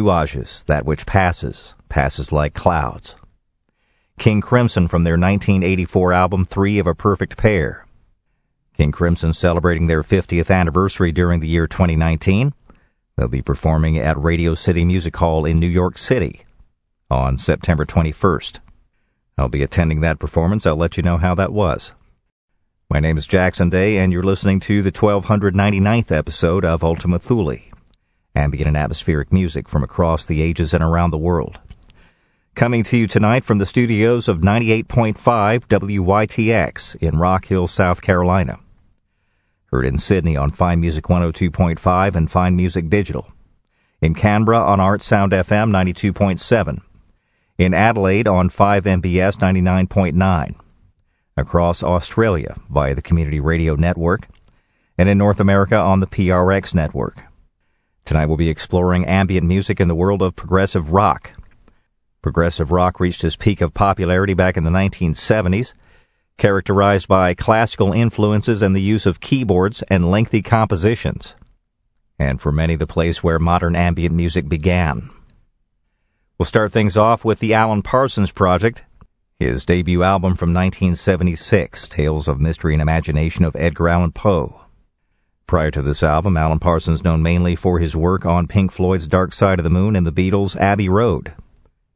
Nuages, That Which Passes, Passes Like Clouds. King Crimson from their 1984 album Three of a Perfect Pair. King Crimson celebrating their 50th anniversary during the year 2019. They'll be performing at Radio City Music Hall in New York City on September 21st. I'll be attending that performance. I'll let you know how that was. My name is Jackson Day, and you're listening to the 1299th episode of Ultima Thule, ambient and atmospheric music from across the ages and around the world. Coming to you tonight from the studios of 98.5 WYTX in Rock Hill, South Carolina. Heard in Sydney on Fine Music 102.5 and Fine Music Digital. In Canberra on Art Sound FM 92.7 in Adelaide on 5MBS 99.9, across Australia via the Community Radio Network, and in North America on the PRX network. Tonight we'll be exploring ambient music in the world of progressive rock. Progressive rock reached its peak of popularity back in the 1970s, characterized by classical influences and the use of keyboards and lengthy compositions. And for many, the place where modern ambient music began. We'll start things off with the Alan Parsons Project, his debut album from 1976, Tales of Mystery and Imagination of Edgar Allan Poe. Prior to this album, Alan Parsons known mainly for his work on Pink Floyd's Dark Side of the Moon and the Beatles' Abbey Road,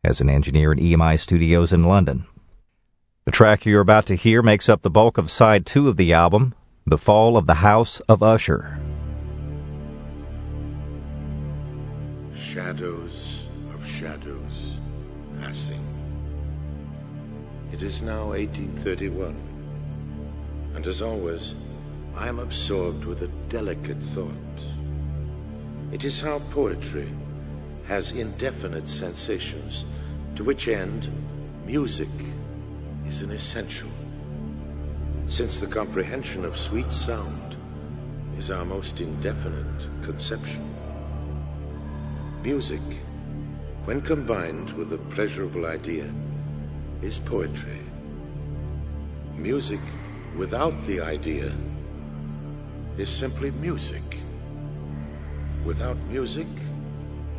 as an engineer at EMI Studios in London. The track you're about to hear makes up the bulk of side two of the album, The Fall of the House of Usher. Shadows of shadows passing. It is now 1831, and as always, I am absorbed with a delicate thought. It is how poetry has indefinite sensations, to which end music is an essential, since the comprehension of sweet sound is our most indefinite conception. Music when combined with a pleasurable idea, is poetry. Music without the idea is simply music. Without music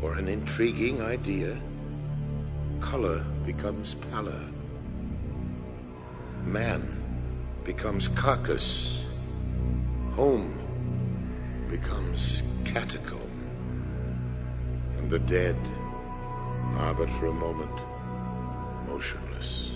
or an intriguing idea, color becomes pallor. Man becomes carcass. Home becomes catacomb. And the dead are but for a moment motionless.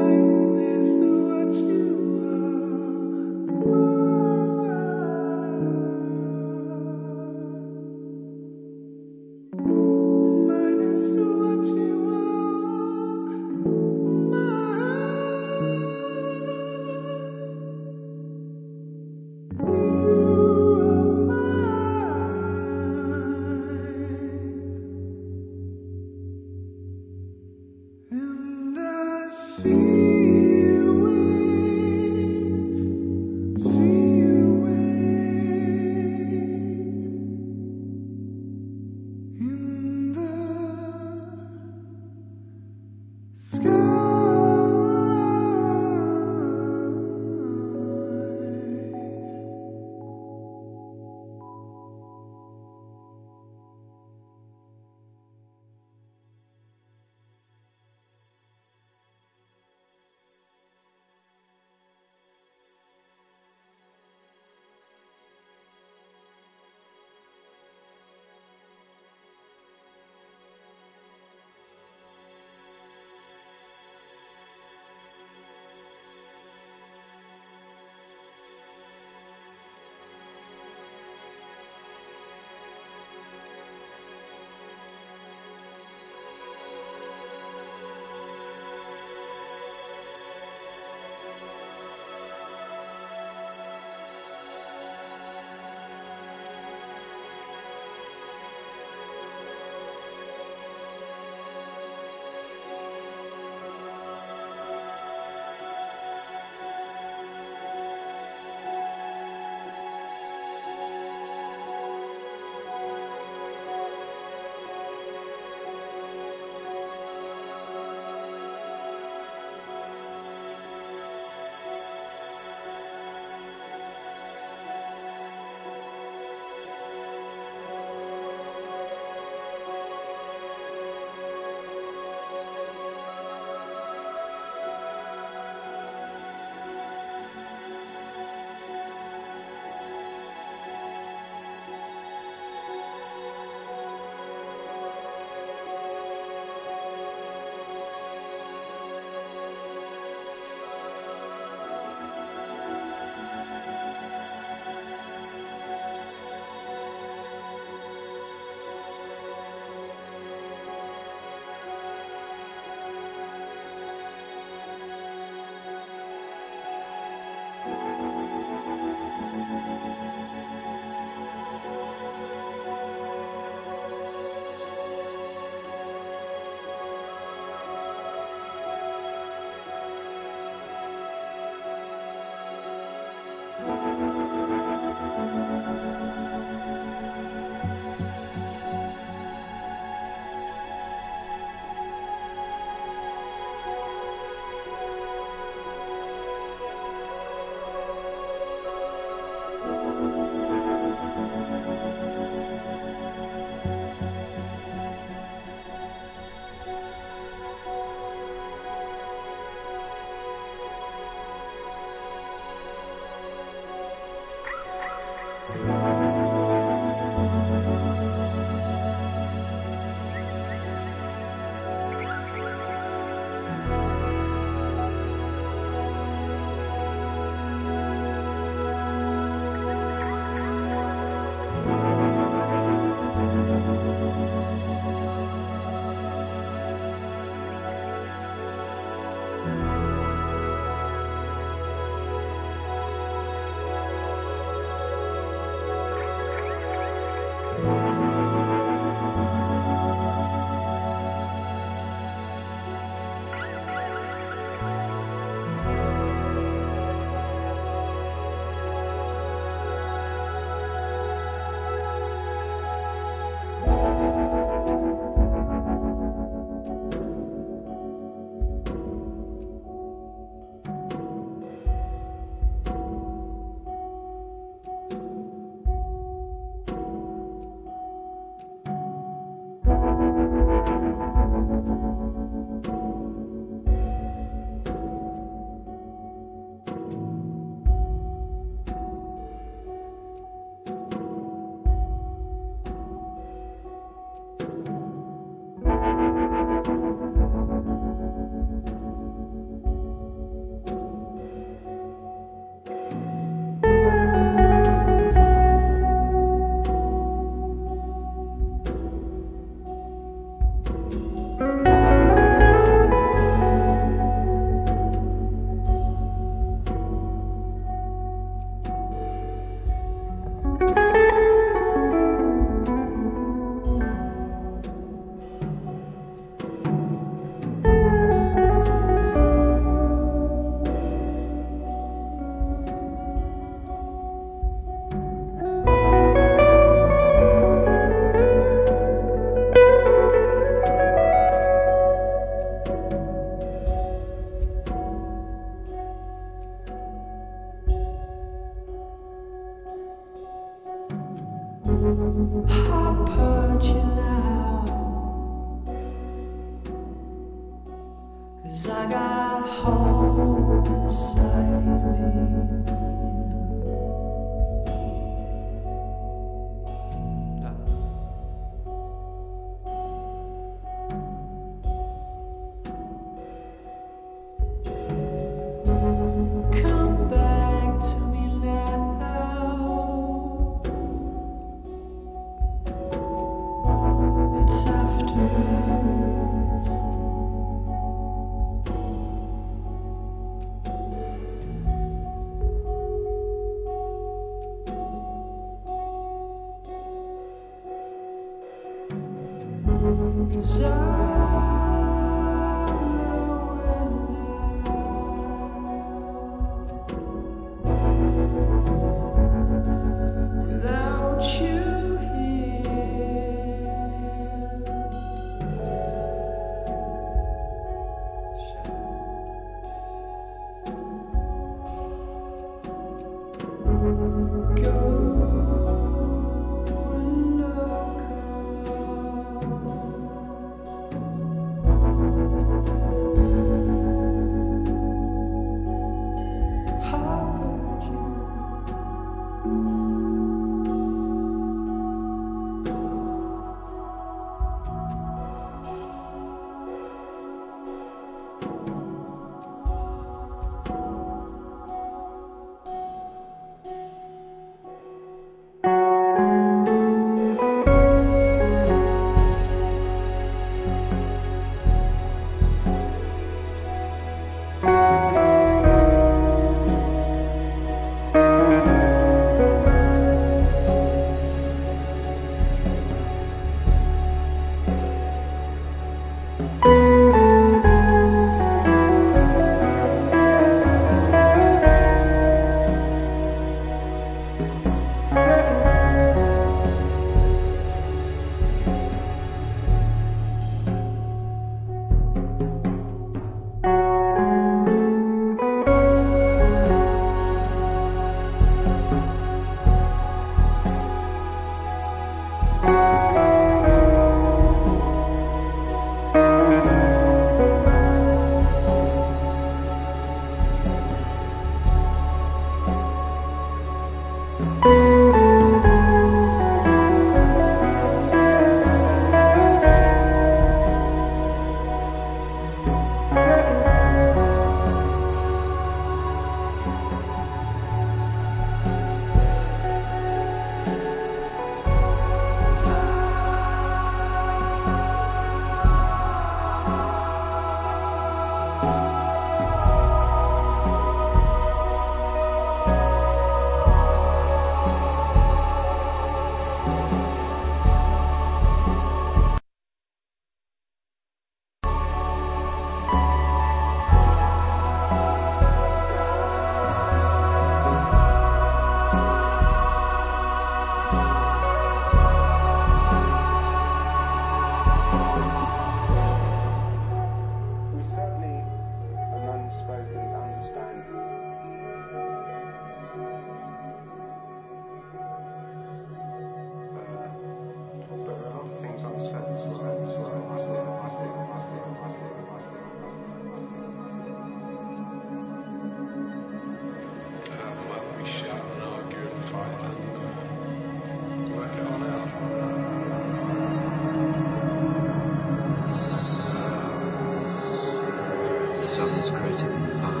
Others creating our hearts.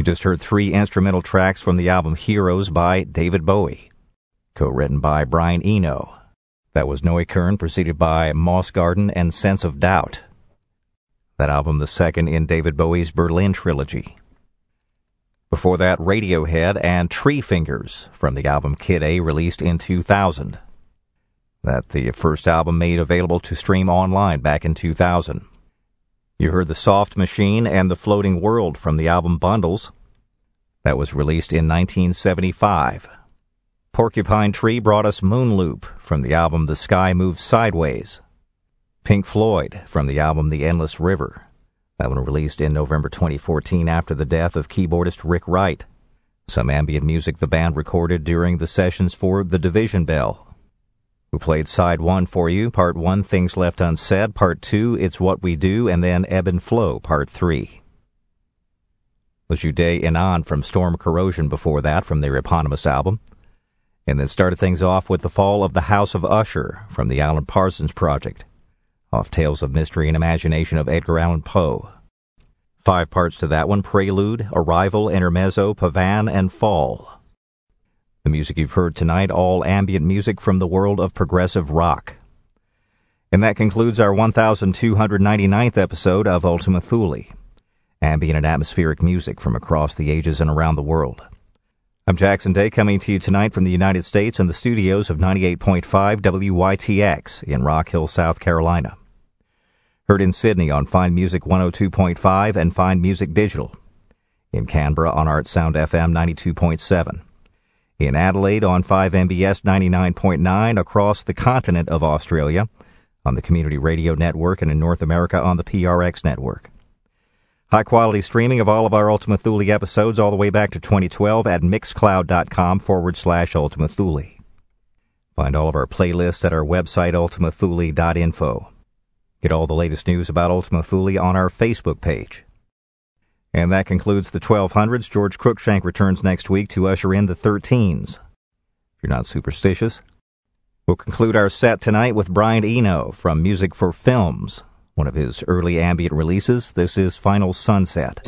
You just heard three instrumental tracks from the album Heroes by David Bowie, co-written by Brian Eno. That was Neuköln, preceded by Moss Garden and Sense of Doubt. That album, the second in David Bowie's Berlin trilogy. Before that, Radiohead and Treefingers from the album Kid A, released in 2000. That the first album made available to stream online back in 2000. You heard The Soft Machine and The Floating World from the album Bundles. That was released in 1975. Porcupine Tree brought us Moonloop from the album The Sky Moves Sideways. Pink Floyd from the album The Endless River. That one released in November 2014 after the death of keyboardist Rick Wright. Some ambient music the band recorded during the sessions for The Division Bell. We played side one for you, part one, Things Left Unsaid, part two, It's What We Do, and then Ebb and Flow, part three. Was Ljudet Innan from Storm Corrosion before that from their eponymous album and then started things off with the fall of the House of Usher from the Alan Parsons Project, off Tales of Mystery and Imagination of Edgar Allan Poe. Five parts to that one Prelude, Arrival, Intermezzo, Pavane, and Fall. The music you've heard tonight, all ambient music from the world of progressive rock. And that concludes our 1299th episode of Ultima Thule, ambient and atmospheric music from across the ages and around the world. I'm Jackson Day coming to you tonight from the United States and the studios of 98.5 WYTX in Rock Hill, South Carolina. Heard in Sydney on Fine Music 102.5 and Fine Music Digital. In Canberra on ArtSound FM 92.7. In Adelaide on 5MBS 99.9 across the continent of Australia on the Community Radio Network and in North America on the PRX Network. High quality streaming of all of our Ultima Thule episodes all the way back to 2012 at mixcloud.com forward slash Ultima Thule. Find all of our playlists at our website, ultimathule.info. Get all the latest news about Ultima Thule on our Facebook page. And that concludes the 1200s. George Cruikshank returns next week to usher in the 13s. If you're not superstitious, we'll conclude our set tonight with Brian Eno from Music for Films one of his early ambient releases. This is Final Sunset.